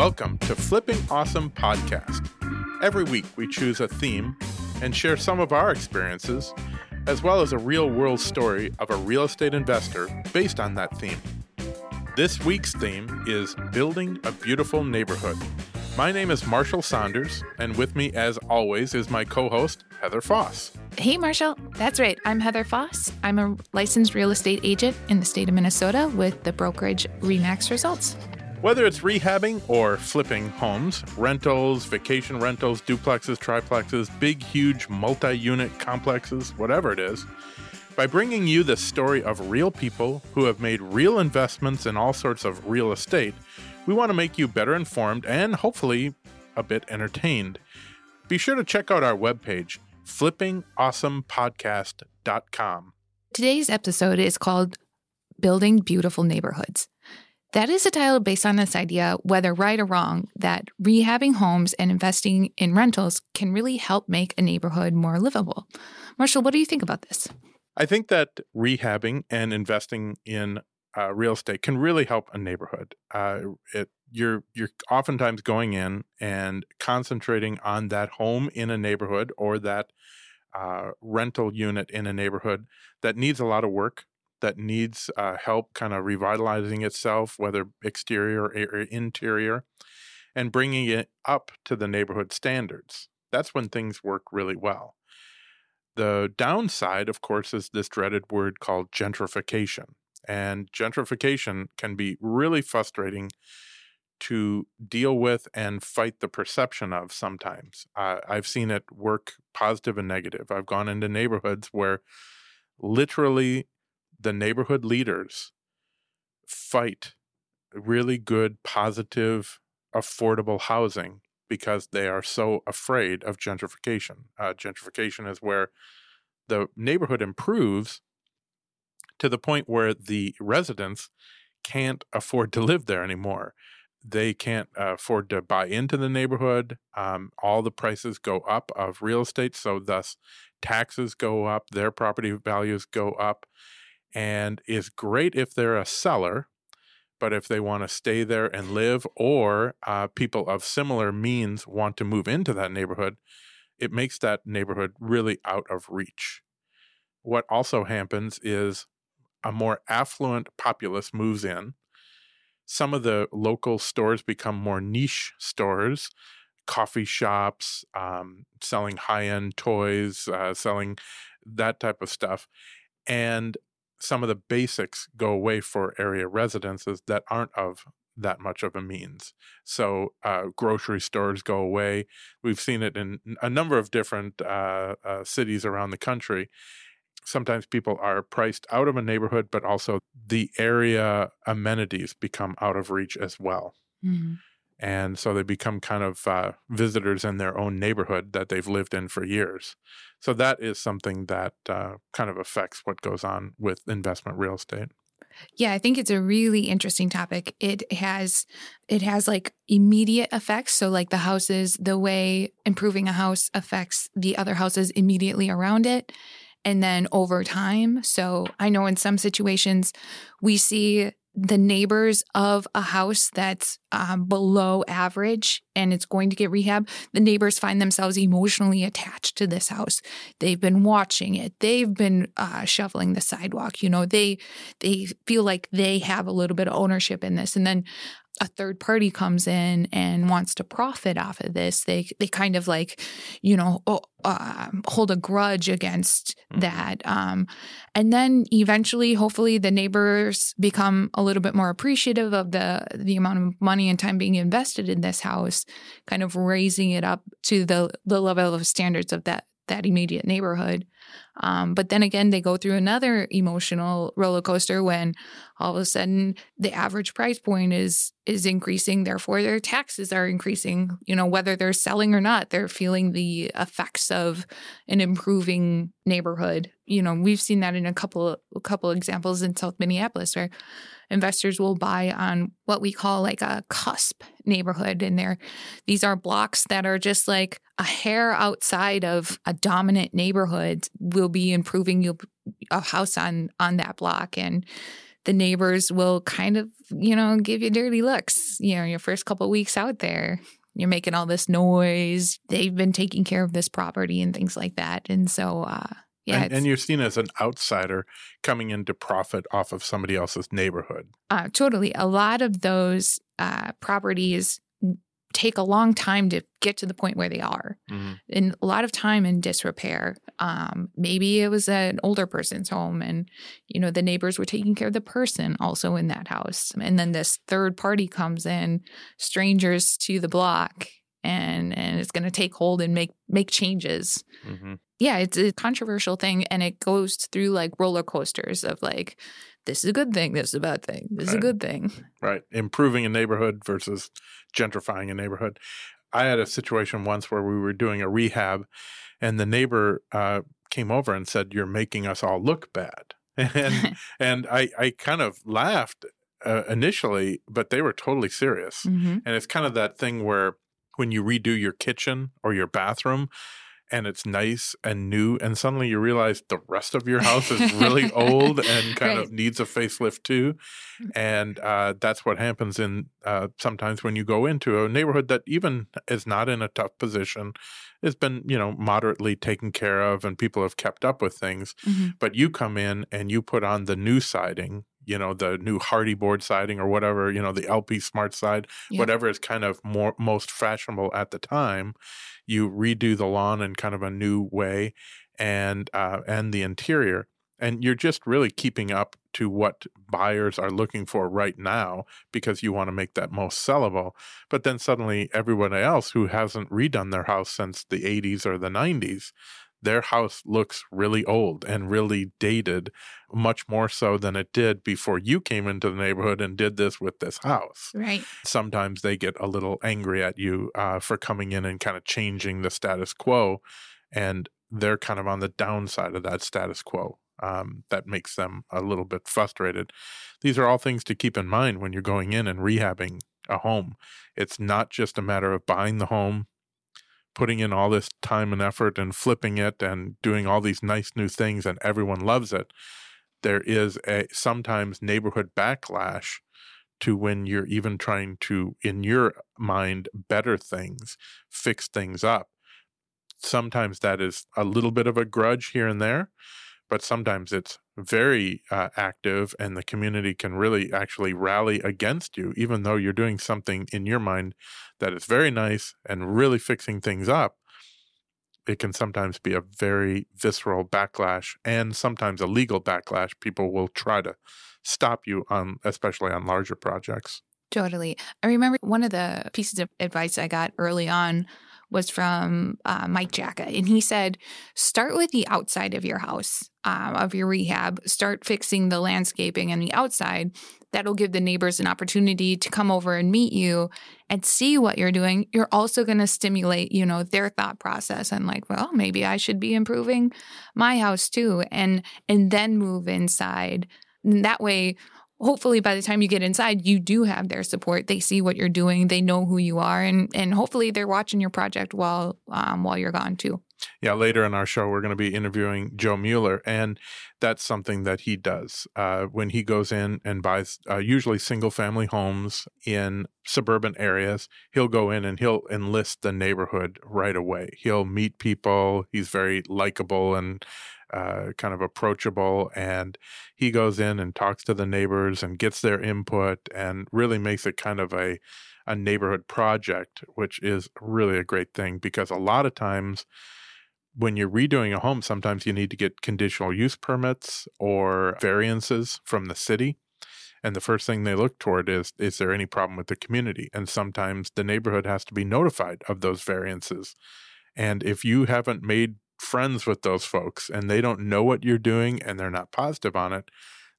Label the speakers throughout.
Speaker 1: Welcome to Flipping Awesome Podcast. Every week we choose a theme and share some of our experiences, as well as a real world story of a real estate investor based on that theme. This week's theme is Building a Beautiful Neighborhood. My name is Marshall Saunders, and with me, as always, is my co host, Heather Foss.
Speaker 2: Hey, Marshall. That's right. I'm Heather Foss. I'm a licensed real estate agent in the state of Minnesota with the brokerage REMAX Results.
Speaker 1: Whether it's rehabbing or flipping homes, rentals, vacation rentals, duplexes, triplexes, big, huge multi unit complexes, whatever it is, by bringing you the story of real people who have made real investments in all sorts of real estate, we want to make you better informed and hopefully a bit entertained. Be sure to check out our webpage, flippingawesomepodcast.com.
Speaker 2: Today's episode is called Building Beautiful Neighborhoods. That is a title based on this idea, whether right or wrong, that rehabbing homes and investing in rentals can really help make a neighborhood more livable. Marshall, what do you think about this?
Speaker 1: I think that rehabbing and investing in uh, real estate can really help a neighborhood. Uh, it, you're you're oftentimes going in and concentrating on that home in a neighborhood or that uh, rental unit in a neighborhood that needs a lot of work that needs uh, help kind of revitalizing itself, whether exterior or interior, and bringing it up to the neighborhood standards. That's when things work really well. The downside, of course, is this dreaded word called gentrification. And gentrification can be really frustrating to deal with and fight the perception of sometimes. Uh, I've seen it work positive and negative. I've gone into neighborhoods where literally the neighborhood leaders fight really good, positive, affordable housing because they are so afraid of gentrification. Uh, gentrification is where the neighborhood improves to the point where the residents can't afford to live there anymore. They can't uh, afford to buy into the neighborhood. Um, all the prices go up of real estate, so thus taxes go up, their property values go up and is great if they're a seller but if they want to stay there and live or uh, people of similar means want to move into that neighborhood it makes that neighborhood really out of reach. What also happens is a more affluent populace moves in. Some of the local stores become more niche stores coffee shops um, selling high-end toys uh, selling that type of stuff and some of the basics go away for area residences that aren't of that much of a means. So uh, grocery stores go away. We've seen it in a number of different uh, uh, cities around the country. Sometimes people are priced out of a neighborhood, but also the area amenities become out of reach as well. Mm-hmm and so they become kind of uh, visitors in their own neighborhood that they've lived in for years. So that is something that uh, kind of affects what goes on with investment real estate.
Speaker 2: Yeah, I think it's a really interesting topic. It has it has like immediate effects. So like the houses, the way improving a house affects the other houses immediately around it. And then over time. So I know in some situations we see the neighbors of a house that's um, below average and it's going to get rehab, the neighbors find themselves emotionally attached to this house. They've been watching it. They've been uh, shoveling the sidewalk. You know, they they feel like they have a little bit of ownership in this. And then a third party comes in and wants to profit off of this, they they kind of like, you know, uh, hold a grudge against mm-hmm. that. Um, and then eventually, hopefully, the neighbors become a little bit more appreciative of the the amount of money and time being invested in this house, kind of raising it up to the the level of standards of that that immediate neighborhood. Um, but then again, they go through another emotional roller coaster when all of a sudden the average price point is is increasing. Therefore, their taxes are increasing. You know, whether they're selling or not, they're feeling the effects of an improving neighborhood. You know, we've seen that in a couple a couple examples in South Minneapolis where investors will buy on what we call like a cusp neighborhood and there these are blocks that are just like a hair outside of a dominant neighborhood will be improving a house on on that block and the neighbors will kind of, you know, give you dirty looks, you know, your first couple weeks out there. You're making all this noise. They've been taking care of this property and things like that. And so, uh, yeah.
Speaker 1: And, and, you're seen as an outsider coming in to profit off of somebody else's neighborhood.
Speaker 2: Uh, totally. A lot of those uh, properties take a long time to get to the point where they are mm-hmm. and a lot of time in disrepair um, maybe it was an older person's home and you know the neighbors were taking care of the person also in that house and then this third party comes in strangers to the block and and it's going to take hold and make make changes mm-hmm. yeah it's a controversial thing and it goes through like roller coasters of like this is a good thing, this is a bad thing, this right. is a good thing.
Speaker 1: Right. Improving a neighborhood versus gentrifying a neighborhood. I had a situation once where we were doing a rehab and the neighbor uh, came over and said, You're making us all look bad. And and I, I kind of laughed uh, initially, but they were totally serious. Mm-hmm. And it's kind of that thing where when you redo your kitchen or your bathroom, and it's nice and new and suddenly you realize the rest of your house is really old and kind right. of needs a facelift too mm. and uh, that's what happens in uh, sometimes when you go into a neighborhood that even is not in a tough position has been you know moderately taken care of and people have kept up with things mm-hmm. but you come in and you put on the new siding you know the new Hardie board siding or whatever you know the LP Smart side, yeah. whatever is kind of more most fashionable at the time. You redo the lawn in kind of a new way, and uh, and the interior, and you're just really keeping up to what buyers are looking for right now because you want to make that most sellable. But then suddenly everyone else who hasn't redone their house since the 80s or the 90s their house looks really old and really dated, much more so than it did before you came into the neighborhood and did this with this house.
Speaker 2: Right.
Speaker 1: Sometimes they get a little angry at you uh, for coming in and kind of changing the status quo, and they're kind of on the downside of that status quo. Um, that makes them a little bit frustrated. These are all things to keep in mind when you're going in and rehabbing a home. It's not just a matter of buying the home, putting in all this time and effort and flipping it and doing all these nice new things and everyone loves it there is a sometimes neighborhood backlash to when you're even trying to in your mind better things fix things up. Sometimes that is a little bit of a grudge here and there but sometimes it's very uh, active and the community can really actually rally against you even though you're doing something in your mind that is very nice and really fixing things up it can sometimes be a very visceral backlash and sometimes a legal backlash. People will try to stop you on especially on larger projects.
Speaker 2: Totally. I remember one of the pieces of advice i got early on was from uh, Mike Jacka. And he said, start with the outside of your house, um, of your rehab. Start fixing the landscaping and the outside. That'll give the neighbors an opportunity to come over and meet you and see what you're doing. You're also going to stimulate, you know, their thought process and like, well, maybe I should be improving my house too. And, and then move inside. And that way, hopefully by the time you get inside you do have their support. They see what you're doing. They know who you are. And and hopefully they're watching your project while um, while you're gone too.
Speaker 1: Yeah later in our show we're going to be interviewing joe mueller and that's something that he does. Uh, when he goes in and buys uh, usually single family homes in suburban areas he'll go in and he'll enlist the neighborhood right away. He'll meet people. He's very likable and uh, kind of approachable. And he goes in and talks to the neighbors and gets their input and really makes it kind of a, a neighborhood project, which is really a great thing because a lot of times when you're redoing a home, sometimes you need to get conditional use permits or variances from the city. And the first thing they look toward is is there any problem with the community? And sometimes the neighborhood has to be notified of those variances. And if you haven't made friends with those folks and they don't know what you're doing and they're not positive on it,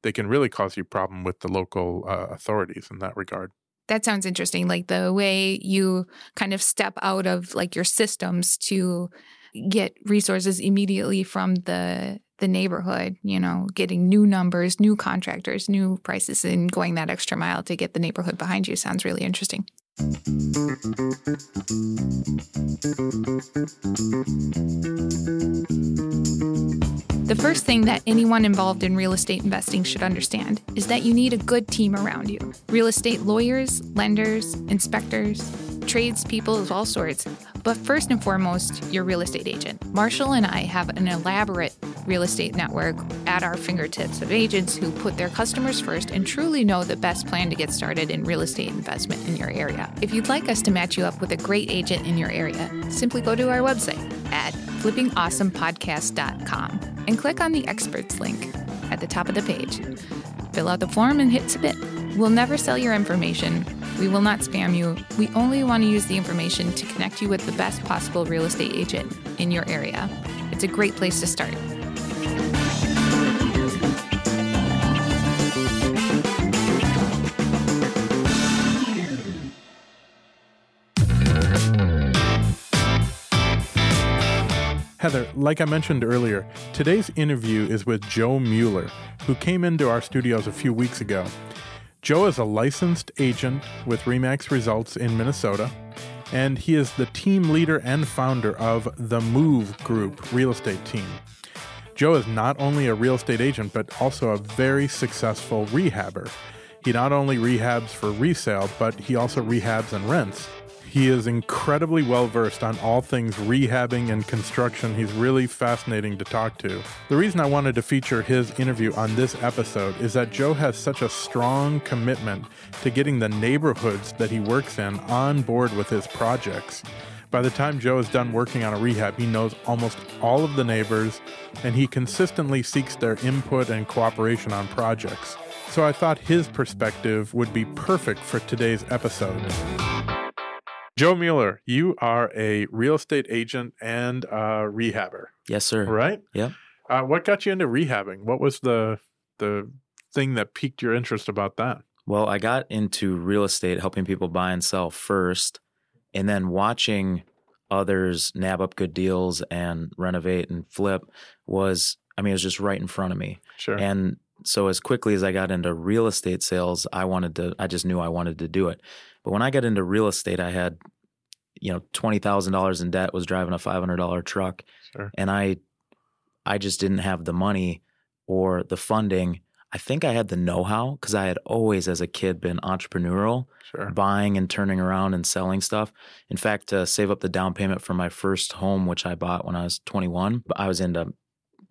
Speaker 1: they can really cause you problem with the local uh, authorities in that regard.
Speaker 2: That sounds interesting. Like the way you kind of step out of like your systems to get resources immediately from the the neighborhood, you know, getting new numbers, new contractors, new prices and going that extra mile to get the neighborhood behind you sounds really interesting. The first thing that anyone involved in real estate investing should understand is that you need a good team around you. Real estate lawyers, lenders, inspectors, tradespeople of all sorts, but first and foremost, your real estate agent. Marshall and I have an elaborate real estate network at our fingertips of agents who put their customers first and truly know the best plan to get started in real estate investment in your area. If you'd like us to match you up with a great agent in your area, simply go to our website at flippingawesomepodcast.com and click on the experts link at the top of the page. Fill out the form and hit submit. We'll never sell your information. We will not spam you. We only want to use the information to connect you with the best possible real estate agent in your area. It's a great place to start.
Speaker 1: Heather, like I mentioned earlier, today's interview is with Joe Mueller, who came into our studios a few weeks ago. Joe is a licensed agent with Remax Results in Minnesota, and he is the team leader and founder of the Move Group real estate team. Joe is not only a real estate agent, but also a very successful rehabber. He not only rehabs for resale, but he also rehabs and rents. He is incredibly well versed on all things rehabbing and construction. He's really fascinating to talk to. The reason I wanted to feature his interview on this episode is that Joe has such a strong commitment to getting the neighborhoods that he works in on board with his projects. By the time Joe is done working on a rehab, he knows almost all of the neighbors and he consistently seeks their input and cooperation on projects. So I thought his perspective would be perfect for today's episode. Joe Mueller, you are a real estate agent and a rehabber,
Speaker 3: Yes, sir.
Speaker 1: right?
Speaker 3: Yep.
Speaker 1: Uh, what got you into rehabbing? What was the the thing that piqued your interest about that?
Speaker 3: Well, I got into real estate, helping people buy and sell first, and then watching others nab up good deals and renovate and flip was, I mean, it was just right in front of me.
Speaker 1: Sure.
Speaker 3: And so as quickly as I got into real estate sales, I wanted to, I just knew I wanted to do it. But when I got into real estate, I had, you know, $20,000 in debt, was driving a $500 truck.
Speaker 1: sure.
Speaker 3: and I I just didn't have the money or the funding. I think I had the know-how because I had always as a kid been entrepreneurial,
Speaker 1: Sure.
Speaker 3: buying and turning around and selling stuff. In fact, to save up the down payment for my first home which I bought when I was 21, I was into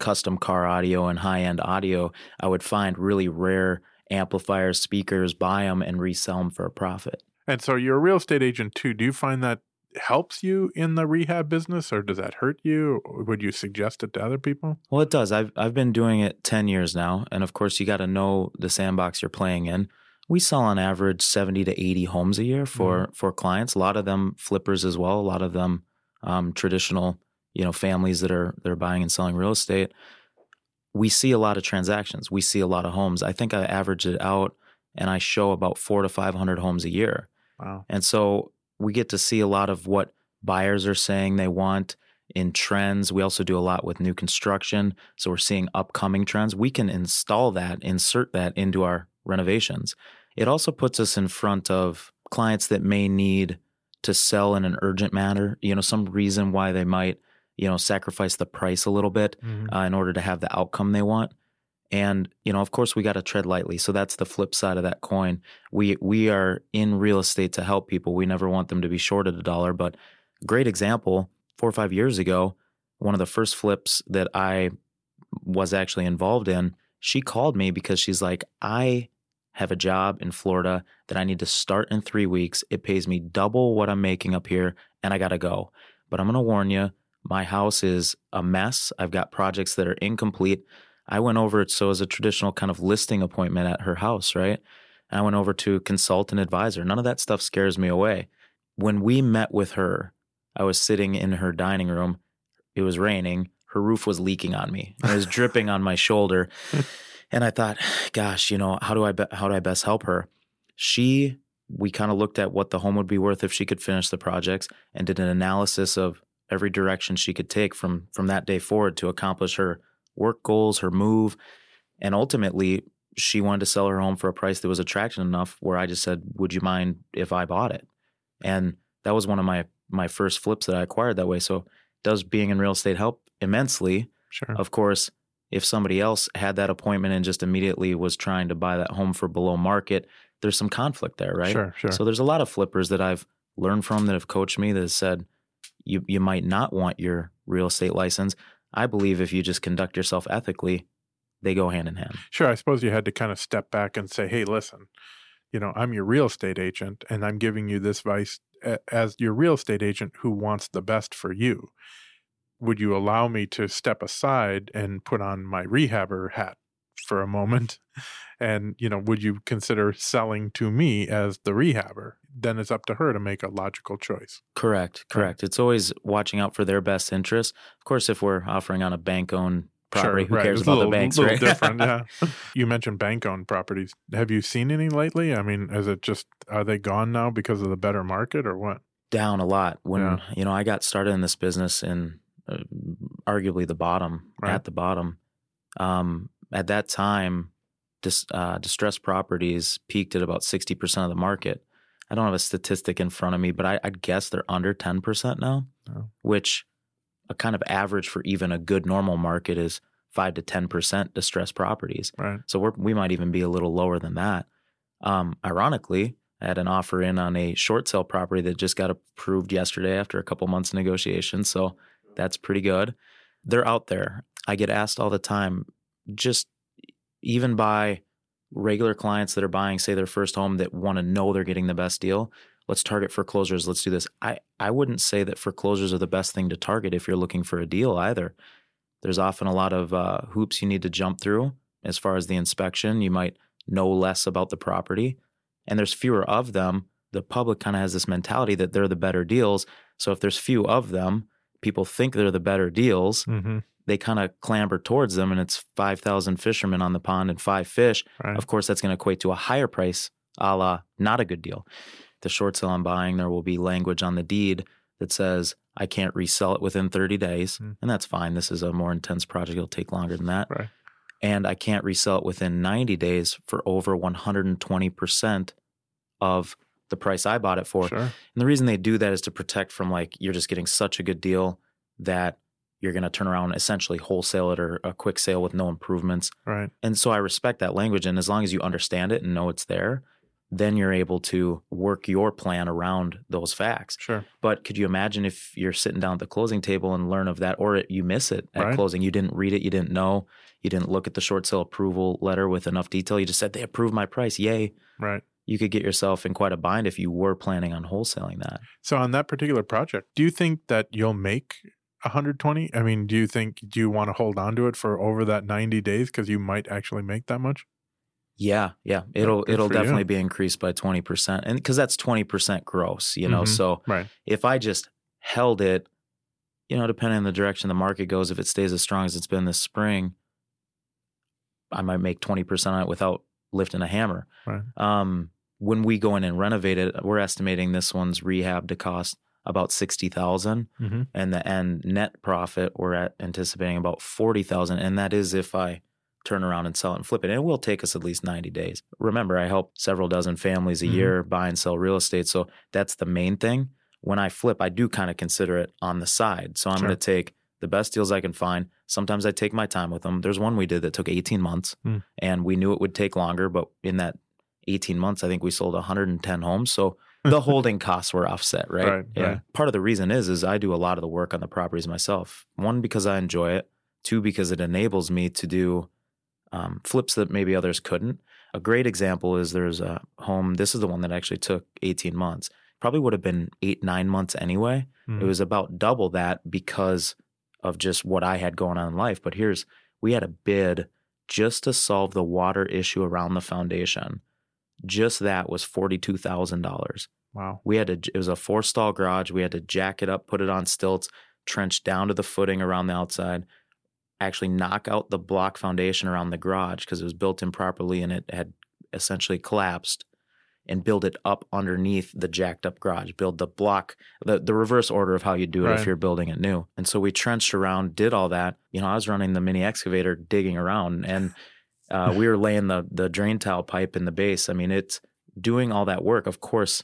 Speaker 3: custom car audio and high-end audio. I would find really rare amplifiers, speakers, buy them and resell them for a profit.
Speaker 1: And so you're a real estate agent too. Do you find that helps you in the rehab business or does that hurt you? Or Would you suggest it to other people?
Speaker 3: Well, it does. I've I've been doing it ten years now, and of course, you got to know the sandbox you're playing in. We sell on average seventy to eighty homes a year for for clients. A lot of them flippers as well. A lot of them um, traditional, you know, families that are that are buying and selling real estate. We see a lot of transactions. We see a lot of homes. I think I average it out, and I show about four to five hundred homes a year.
Speaker 1: Wow.
Speaker 3: And so we get to see a lot of what buyers are saying they want in trends. We also do a lot with new construction. So we're seeing upcoming trends. We can install that, insert that into our renovations. It also puts us in front of clients that may need to sell in an urgent manner, you know, some reason why they might, you know, sacrifice the price a little bit
Speaker 1: Mhm.
Speaker 3: uh, in order to have the outcome they want. And you know, of course, we got to tread lightly. So that's the flip side of that coin. We we are in real estate to help people. We never want them to be shorted a dollar. But great example: four or five years ago, one of the first flips that I was actually involved in, she called me because she's like, I have a job in Florida that I need to start in three weeks. It pays me double what I'm making up here, and I got to go. But I'm going to warn you, my house is a mess. I've got projects that are incomplete. I went over it so as a traditional kind of listing appointment at her house, right? And I went over to consult an advisor. None of that stuff scares me away. When we met with her, I was sitting in her dining room. It was raining. Her roof was leaking on me. It was dripping on my shoulder. And I thought, gosh, you know, how do I be- how do I best help her? She we kind of looked at what the home would be worth if she could finish the projects and did an analysis of every direction she could take from from that day forward to accomplish her work goals, her move, and ultimately she wanted to sell her home for a price that was attractive enough where I just said, "Would you mind if I bought it?" And that was one of my my first flips that I acquired that way. So does being in real estate help immensely?
Speaker 1: Sure.
Speaker 3: Of course, if somebody else had that appointment and just immediately was trying to buy that home for below market, there's some conflict there, right?
Speaker 1: Sure, sure.
Speaker 3: So there's a lot of flippers that I've learned from that have coached me that have said you you might not want your real estate license. I believe if you just conduct yourself ethically, they go hand in hand.
Speaker 1: Sure, I suppose you had to kind of step back and say, "Hey, listen, you know, I'm your real estate agent, and I'm giving you this advice as your real estate agent who wants the best for you. Would you allow me to step aside and put on my rehabber hat for a moment? And, you know, would you consider selling to me as the rehabber? Then it's up to her to make a logical choice.
Speaker 3: Correct, correct. Right. It's always watching out for their best interests. Of course, if we're offering on a bank owned property.
Speaker 1: Sure,
Speaker 3: Who
Speaker 1: right.
Speaker 3: cares
Speaker 1: it's
Speaker 3: about
Speaker 1: little,
Speaker 3: the banks,
Speaker 1: little
Speaker 3: right?
Speaker 1: different, yeah. You mentioned bank-owned properties. Have you seen any lately? I mean, is it just are they gone now because of the better market, or what?
Speaker 3: Down a lot. When
Speaker 1: Yeah.
Speaker 3: you know, I got started in this business in uh, arguably the bottom,
Speaker 1: Right.
Speaker 3: at the bottom. Um, at that time, dis, uh, distressed properties peaked at about sixty percent of the market. I don't have a statistic in front of me, but I, I'd guess they're under ten percent now,
Speaker 1: Oh.
Speaker 3: which a kind of average for even a good normal market is five to ten percent distressed properties.
Speaker 1: Right.
Speaker 3: So we're, we might even be a little lower than that. Um, ironically, I had an offer in on a short sale property that just got approved yesterday after a couple months of negotiation. So that's pretty good. They're out there. I get asked all the time, just even by regular clients that are buying, say, their first home that want to know they're getting the best deal. Let's target foreclosures. Let's do this. I, I wouldn't say that foreclosures are the best thing to target if you're looking for a deal either. There's often a lot of uh, hoops you need to jump through as far as the inspection. You might know less about the property, and there's fewer of them. The public kind of has this mentality that they're the better deals. So if there's few of them, people think they're the better deals.
Speaker 1: Mm-hmm.
Speaker 3: They kind of clamber towards them, and it's 5,000 fishermen on the pond and five fish.
Speaker 1: Right.
Speaker 3: Of course, that's going to equate to a higher price, a la not a good deal. The short sale I'm buying, there will be language on the deed that says I can't resell it within 30 days.
Speaker 1: Hmm.
Speaker 3: And that's fine. This is a more intense project. It'll take longer than that.
Speaker 1: Right.
Speaker 3: And I can't resell it within 90 days for over 120% of the price I bought it for.
Speaker 1: Sure.
Speaker 3: And the reason they do that is to protect from like you're just getting such a good deal that you're going to turn around essentially wholesale it or a quick sale with no improvements.
Speaker 1: Right.
Speaker 3: And so I respect that language. And as long as you understand it and know it's there, then you're able to work your plan around those facts.
Speaker 1: Sure.
Speaker 3: But could you imagine if you're sitting down at the closing table and learn of that, or you miss it at
Speaker 1: Right.
Speaker 3: closing? You didn't read it, you didn't know, you didn't look at the short sale approval letter with enough detail. You just said they approved my price. Yay.
Speaker 1: Right.
Speaker 3: You could get yourself in quite a bind if you were planning on wholesaling that.
Speaker 1: So on that particular project, do you think that you'll make 120? I mean, do you think do you want to hold on to it for over that 90 days because you might actually make that much?
Speaker 3: Yeah, yeah, it'll
Speaker 1: good
Speaker 3: it'll
Speaker 1: for you.
Speaker 3: definitely be increased by twenty percent, and because that's twenty percent gross, you know.
Speaker 1: Mhm.
Speaker 3: So
Speaker 1: Right.
Speaker 3: if I just held it, you know, depending on the direction the market goes, if it stays as strong as it's been this spring, I might make twenty percent on it without lifting a hammer.
Speaker 1: Right.
Speaker 3: Um, when we go in and renovate it, we're estimating this one's rehab to cost about sixty thousand,
Speaker 1: Mm-hmm.
Speaker 3: and the end net profit we're at anticipating about forty thousand, and that is if I turn around and sell it and flip it. And it will take us at least ninety days. Remember, I help several dozen families a
Speaker 1: Mhm.
Speaker 3: year buy and sell real estate, so that's the main thing. When I flip, I do kind of consider it on the side. So I'm
Speaker 1: Sure.
Speaker 3: going to take the best deals I can find. Sometimes I take my time with them. There's one we did that took 18 months,
Speaker 1: Hmm.
Speaker 3: and we knew it would take longer, but in that 18 months, I think we sold 110 homes. So the holding costs were offset, right?
Speaker 1: Right,
Speaker 3: yeah.
Speaker 1: right.
Speaker 3: Part of the reason is is I do a lot of the work on the properties myself. One because I enjoy it. Two because it enables me to do um, flips that maybe others couldn't. A great example is there's a home. This is the one that actually took 18 months. Probably would have been eight nine months anyway.
Speaker 1: Mhm.
Speaker 3: It was about double that because of just what I had going on in life. But here's we had a bid just to solve the water issue around the foundation. Just that was forty-two thousand dollars.
Speaker 1: Wow.
Speaker 3: We had to. It was a four-stall garage. We had to jack it up, put it on stilts, trench down to the footing around the outside. Actually, knock out the block foundation around the garage because it was built improperly and it had essentially collapsed and build it up underneath the jacked up garage. Build the block, the, the reverse order of how you do it
Speaker 1: Right.
Speaker 3: if you're building it new. And so we trenched around, did all that. You know, I was running the mini excavator digging around and uh, we were laying the the drain tile pipe in the base. I mean, it's doing all that work. Of course,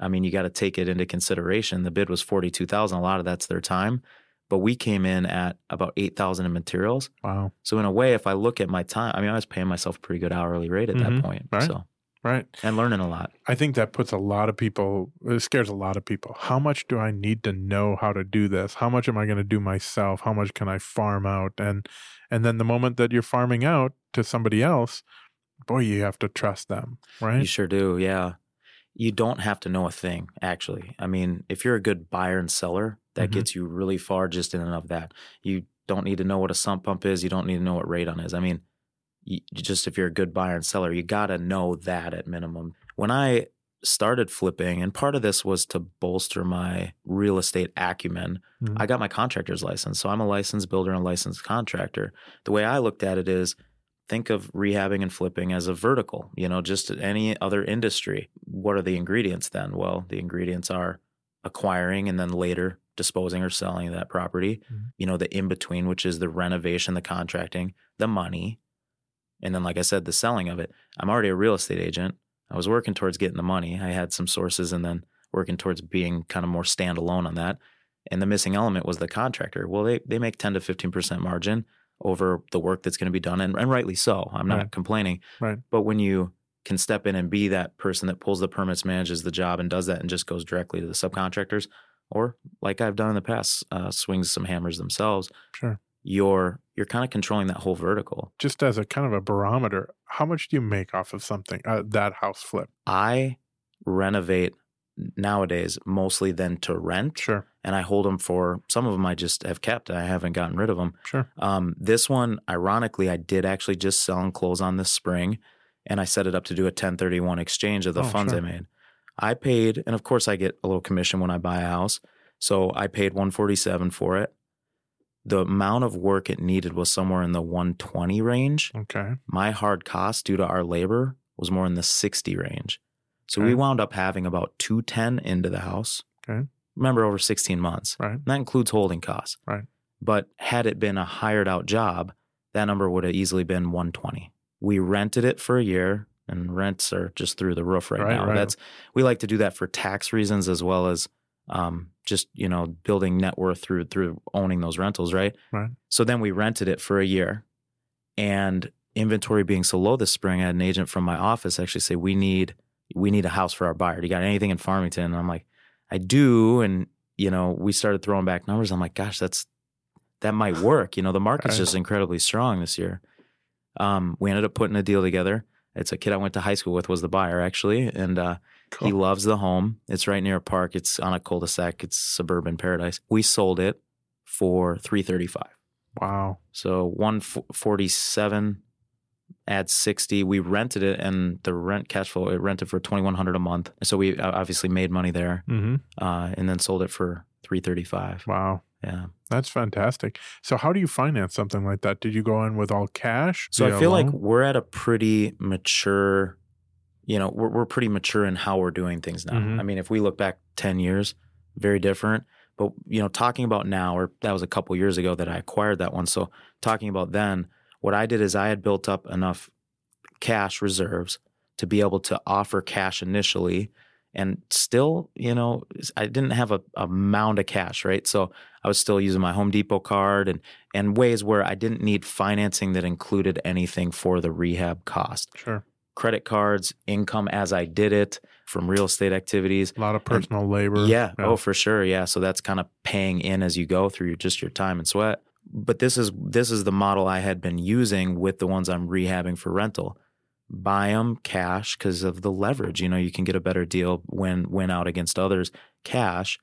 Speaker 3: I mean, you got to take it into consideration. The bid was forty two thousand. A lot of that's their time, but we came in at about 8,000 in materials.
Speaker 1: Wow.
Speaker 3: So in a way, if I look at my time, I mean, I was paying myself a pretty good hourly rate at
Speaker 1: Mhm.
Speaker 3: that point.
Speaker 1: Right.
Speaker 3: So,
Speaker 1: Right.
Speaker 3: and learning a lot.
Speaker 1: I think that puts a lot of people, it scares a lot of people. How much do I need to know how to do this? How much am I going to do myself? How much can I farm out? And, and then the moment that you're farming out to somebody else, boy, you have to trust them, right?
Speaker 3: You sure do. Yeah. You don't have to know a thing, actually. I mean, if you're a good buyer and seller, that
Speaker 1: Mhm.
Speaker 3: gets you really far just in and of that. You don't need to know what a sump pump is. You don't need to know what radon is. I mean, you, just if you're a good buyer and seller, you got to know that at minimum. When I started flipping, and part of this was to bolster my real estate acumen,
Speaker 1: Mhm.
Speaker 3: I got my contractor's license. So I'm a licensed builder and licensed contractor. The way I looked at it is think of rehabbing and flipping as a vertical, you know, just any other industry. What are the ingredients then? Well, the ingredients are acquiring and then later disposing or selling that property.
Speaker 1: Mhm.
Speaker 3: You know, the in between, which is the renovation, the contracting, the money. And then, like I said, the selling of it. I'm already a real estate agent. I was working towards getting the money. I had some sources and then working towards being kind of more standalone on that. And the missing element was the contractor. Well, they, they make 10 to 15% margin over the work that's going to be done, and, and rightly so. I'm not
Speaker 1: Right.
Speaker 3: complaining.
Speaker 1: Right.
Speaker 3: But when you can step in and be that person that pulls the permits, manages the job, and does that and just goes directly to the subcontractors, or like I've done in the past, uh, swings some hammers themselves,
Speaker 1: Sure.
Speaker 3: You're you're kind of controlling that whole vertical.
Speaker 1: Just as a kind of a barometer, how much do you make off of something, uh, that house flip?
Speaker 3: I renovate nowadays mostly then to rent,
Speaker 1: Sure.
Speaker 3: and I hold them for some of them I just have kept. I haven't gotten rid of them.
Speaker 1: Sure.
Speaker 3: Um, this one, ironically, I did actually just sell and close on this spring, and I set it up to do a 1031 exchange of the
Speaker 1: Oh,
Speaker 3: funds
Speaker 1: sure.
Speaker 3: I made. I paid, and of course, I get a little commission when I buy a house, so I paid 147 for it. The amount of work it needed was somewhere in the 120 range.
Speaker 1: Okay.
Speaker 3: My hard cost due to our labor was more in the 60 range. So
Speaker 1: Okay.
Speaker 3: we wound up having about 210 into the house.
Speaker 1: Okay.
Speaker 3: Remember, over 16 months.
Speaker 1: Right.
Speaker 3: And that includes holding costs.
Speaker 1: Right.
Speaker 3: But had it been a hired out job, that number would have easily been 120. We rented it for a year, and rents are just through the roof right,
Speaker 1: Right,
Speaker 3: now.
Speaker 1: right.
Speaker 3: That's we like to do that for tax reasons as well as um, just you know building net worth through through owning those rentals, right?
Speaker 1: Right.
Speaker 3: So then we rented it for a year, and inventory being so low this spring, I had an agent from my office actually say we need we need a house for our buyer. Do you got anything in Farmington? And I'm like, I do, and you know we started throwing back numbers. I'm like, gosh, that's that might work. You know, the market's
Speaker 1: Right.
Speaker 3: just incredibly strong this year. Um, we ended up putting a deal together. It's a kid I went to high school with was the buyer actually, and uh, he loves the home. It's right near a park. It's on a cul-de-sac. It's suburban paradise. We sold it for three thirty-five.
Speaker 1: Wow.
Speaker 3: So one forty-seven, add sixty. We rented it, and the rent cash flow it rented for twenty-one hundred a month. So we obviously made money there,
Speaker 1: Mm-hmm.
Speaker 3: uh, and then sold it for three thirty-five.
Speaker 1: Wow.
Speaker 3: Yeah.
Speaker 1: That's fantastic. So, how do you finance something like that? Did you go in with all cash?
Speaker 3: So I feel like we're at a pretty mature, you know, we're, we're pretty mature in how we're doing things now.
Speaker 1: Mhm.
Speaker 3: I mean, if we look back 10 years, very different. But, you know, talking about now, or that was a couple years ago that I acquired that one. So talking about then, what I did is I had built up enough cash reserves to be able to offer cash initially. And still, you know, I didn't have a, a mound of cash, right? So I was still using my Home Depot card and and ways where I didn't need financing that included anything for the rehab cost.
Speaker 1: sure.
Speaker 3: Credit cards, income as I did it from real estate activities.
Speaker 1: A lot of personal labor.
Speaker 3: Yeah. Oh, for sure. Yeah. So that's kind of paying in as you go through just your time and sweat. But this is this is the model I had been using with the ones I'm rehabbing for rental. Buy them cash because of the leverage. You know, you can get a better deal when when out against others. Cash,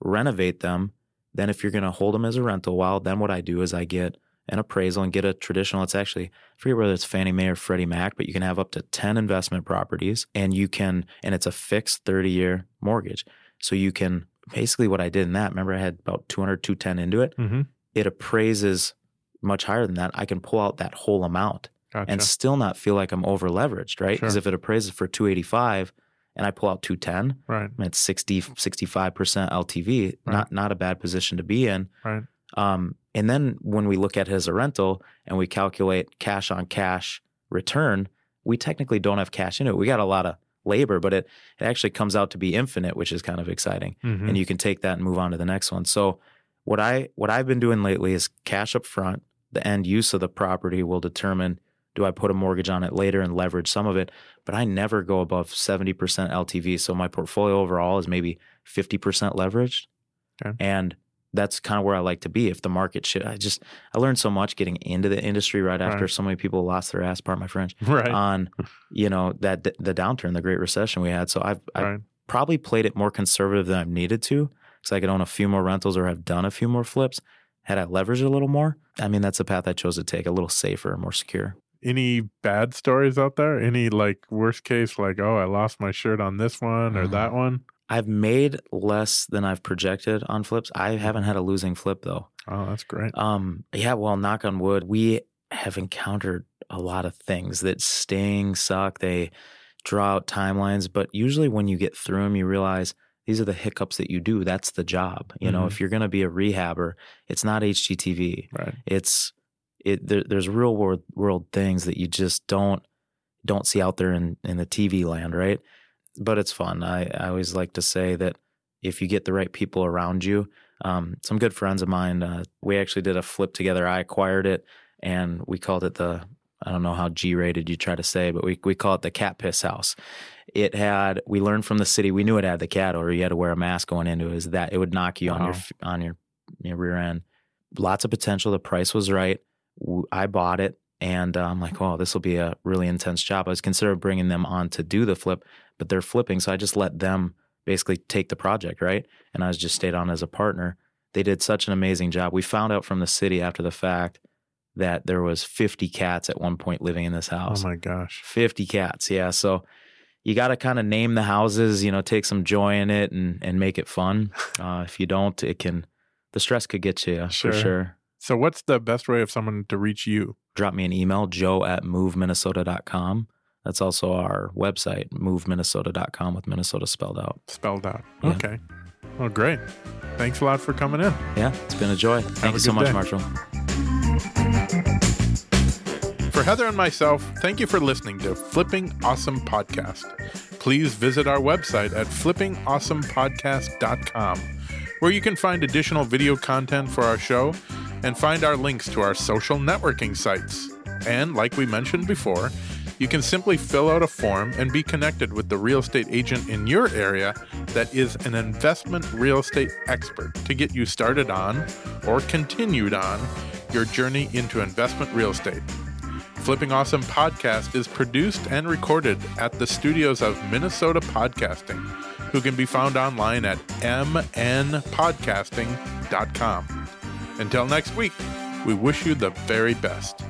Speaker 3: renovate them. Then if you're going to hold them as a rental, while then what I do is I get an appraisal and get a traditional. It's actually I forget whether it's Fannie Mae or Freddie Mac, but you can have up to ten investment properties, and you can and it's a fixed thirty year mortgage. So you can basically what I did in that. Remember, I had about 200, 210 into it.
Speaker 1: Mm-hmm.
Speaker 3: It appraises much higher than that. I can pull out that whole amount
Speaker 1: Gotcha.
Speaker 3: and still not feel like I'm over leveraged, right? Because
Speaker 1: Sure.
Speaker 3: if it appraises for 285 and I pull out 210,
Speaker 1: right.
Speaker 3: I'm at 60, 65% LTV, not not a bad position to be in.
Speaker 1: Right.
Speaker 3: Um, and then when we look at it as a rental and we calculate cash on cash return, we technically don't have cash in it. We got a lot of labor, but it, it actually comes out to be infinite, which is kind of exciting
Speaker 1: Mhm.
Speaker 3: and you can take that and move on to the next one. So what I what I've been doing lately is cash up front. The end use of the property will determine do I put a mortgage on it later and leverage some of it, but I never go above 70% LTV. So my portfolio overall is maybe 50% leveraged.
Speaker 1: Okay.
Speaker 3: And that's kind of where I like to be. If the market should, I just, I learned so much getting into the industry right after
Speaker 1: Right.
Speaker 3: so many people lost their ass, part my French,
Speaker 1: Right.
Speaker 3: on, you know, that the downturn, the Great Recession we had. So I've, I've probably played it more conservative than I've needed to because I could own a few more rentals or have done a few more flips. Had I leveraged a little more, I mean, that's the path I chose to take, a little safer, more secure.
Speaker 1: Any bad stories out there? Any like worst case, like, oh, I lost my shirt on this one or
Speaker 3: Uh,
Speaker 1: that one?
Speaker 3: I've made less than I've projected on flips. I haven't had a losing flip though.
Speaker 1: Oh, that's great.
Speaker 3: Um, yeah, well, knock on wood, we have encountered a lot of things that sting, suck. They draw out timelines, but usually when you get through them, you realize these are the hiccups that you do. That's the job. You know,
Speaker 1: Mhm.
Speaker 3: if you're going to be a rehabber, it's not HGTV.
Speaker 1: Right.
Speaker 3: It's it. There, there's real world world things that you just don't don't see out there in in the TV land, right? But it's fun. I, I always like to say that if you get the right people around you, um, some good friends of mine, uh, we actually did a flip together. I acquired it, and we called it the I don't know how G rated you try to say, but we we call it the cat piss house. It had we learned from the city. We knew it had the cat odor. You had to wear a mask going into it. Is that it would knock you on your on your your rear end. Lots of potential. The price was right. I bought it, and uh, I'm like, oh, this will be a really intense job. I was considering bringing them on to do the flip, but they're flipping, so I just let them basically take the project, right? And I was just stayed on as a partner. They did such an amazing job. We found out from the city after the fact that there was 50 cats at one point living in this house.
Speaker 1: Oh my gosh.
Speaker 3: 50 cats, yeah. So you got to kind of name the houses, you know, take some joy in it and and make it fun. Uh, if you don't, it can the stress could get you
Speaker 1: Sure.
Speaker 3: for sure.
Speaker 1: So, what's the best way of someone to reach you?
Speaker 3: Drop me an email, joe at moveminnesota.com. That's also our website, moveminnesota.com with Minnesota spelled out.
Speaker 1: Spelled out.
Speaker 3: Yeah.
Speaker 1: Okay. Well, great. Thanks a lot for coming in.
Speaker 3: Yeah, it's been a joy. Thank
Speaker 1: a
Speaker 3: you so much,
Speaker 1: day.
Speaker 3: Marshall.
Speaker 1: For Heather and myself, thank you for listening to Flipping Awesome Podcast. Please visit our website at flippingawesomepodcast.com, where you can find additional video content for our show and find our links to our social networking sites. And like we mentioned before, you can simply fill out a form and be connected with the real estate agent in your area that is an investment real estate expert to get you started on or continued on your journey into investment real estate. Flipping Awesome Podcast is produced and recorded at the studios of Minnesota Podcasting, who can be found online at mnpodcasting.com. Until next week, we wish you the very best.